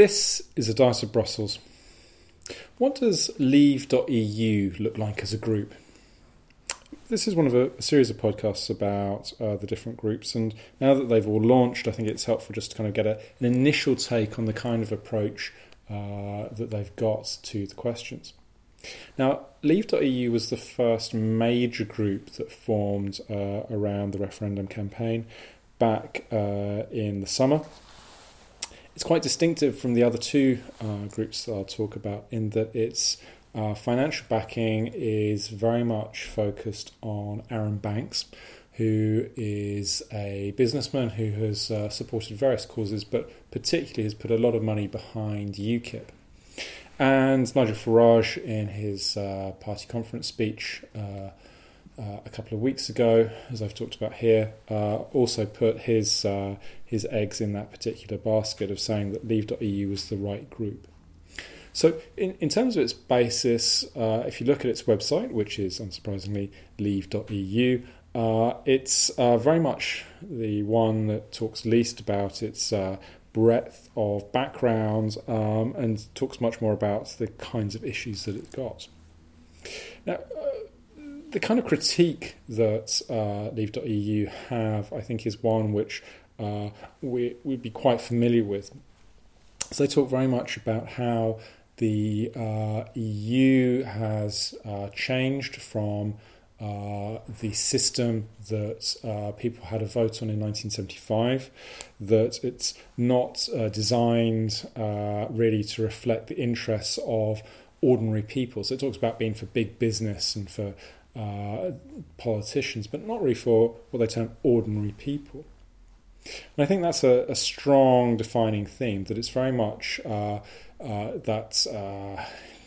This is a Diet of Brussels. What does Leave.eu look like as a group? This is one of a, a series of podcasts about uh, the different groups, and now that they've all launched, I think it's helpful just to kind of get a, an initial take on the kind of approach uh, that they've got to the questions. Now, Leave.eu was the first major group that formed uh, around the referendum campaign back uh, in the summer it's quite distinctive from the other two uh, groups that I'll talk about in that its uh, financial backing is very much focused on Arron Banks, who is a businessman who has uh, supported various causes, but particularly has put a lot of money behind UKIP. And Nigel Farage, in his uh, party conference speech, uh, a couple of weeks ago, as I've talked about here, uh, also put his uh, his eggs in that particular basket of saying that Leave.eu was the right group. So, in, in terms of its basis, uh, if you look at its website, which is unsurprisingly Leave.eu, uh, it's uh, very much the one that talks least about its breadth of background um, and talks much more about the kinds of issues that it's got. Now, the kind of critique that uh, Leave.eu have, I think, is one which uh, we, would be quite familiar with. So they talk very much about how the uh, EU has uh, changed from uh, the system that uh, people had a vote on in 1975, that it's not designed really to reflect the interests of ordinary people. So it talks about being for big business and for uh, politicians, but not really for what they term ordinary people. And I think that's a, a strong defining theme, that it's very much uh, uh, that uh,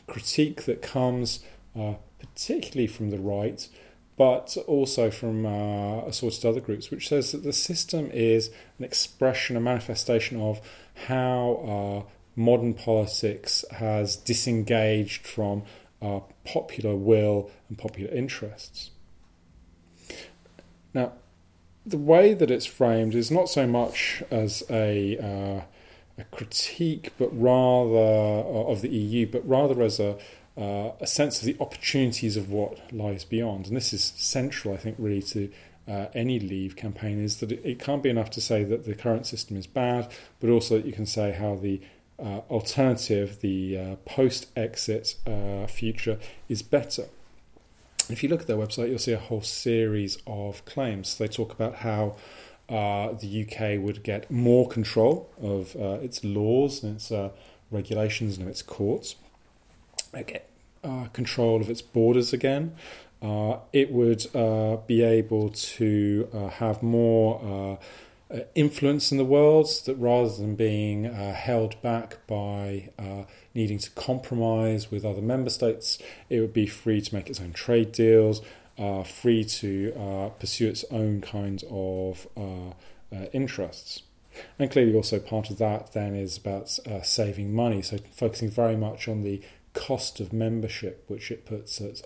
critique that comes uh, particularly from the right, but also from uh, assorted other groups, which says that the system is an expression, a manifestation of how modern politics has disengaged from uh, popular will and popular interests. Now, the way that it's framed is not so much as a, uh, a critique, but rather uh, of the EU, but rather as a uh, a sense of the opportunities of what lies beyond. And this is central, I think, really to uh, any Leave campaign is that it, it, can't be enough to say that the current system is bad, but also that you can say how the uh, alternative, the uh, post exit uh, future, is better. If you look at their website, you'll see a whole series of claims. They talk about how uh, the UK would get more control of uh, its laws and its uh, regulations and its courts, get control of its borders again. it would be able to have more influence in the world that rather than being uh, held back by uh, needing to compromise with other member states, it would be free to make its own trade deals, uh, free to uh, pursue its own kinds of uh, interests. And clearly, also part of that then is about saving money, so focusing very much on the cost of membership, which it puts at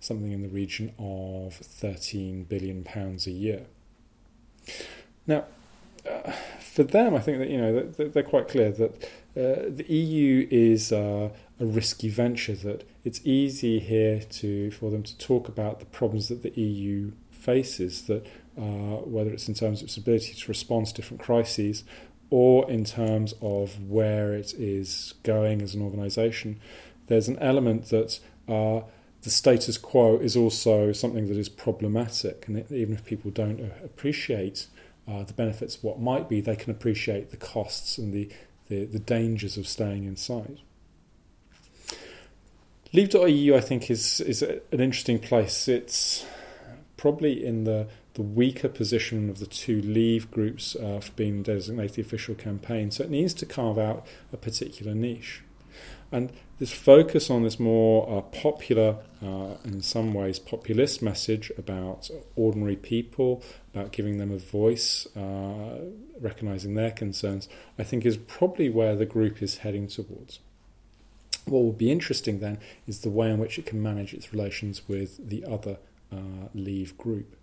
something in the region of £13 billion a year. Now, uh, for them, I think that you know they're, quite clear that uh, the EU is uh, a risky venture. That it's easy here to for them to talk about the problems that the EU faces. That uh, whether it's in terms of its ability to respond to different crises, or in terms of where it is going as an organisation, there's an element that uh, the status quo is also something that is problematic, and even if people don't appreciate uh, the benefits of what might be, they can appreciate the costs and the, the, the dangers of staying inside. Leave.eu, I think, is is an interesting place. It's probably in the the weaker position of the two Leave groups uh, for being designated the official campaign, so it needs to carve out a particular niche. And this focus on this more uh, popular, uh, in some ways populist message about ordinary people, about giving them a voice, uh, recognizing their concerns, I think is probably where the group is heading towards. What will be interesting then is the way in which it can manage its relations with the other uh, Leave group.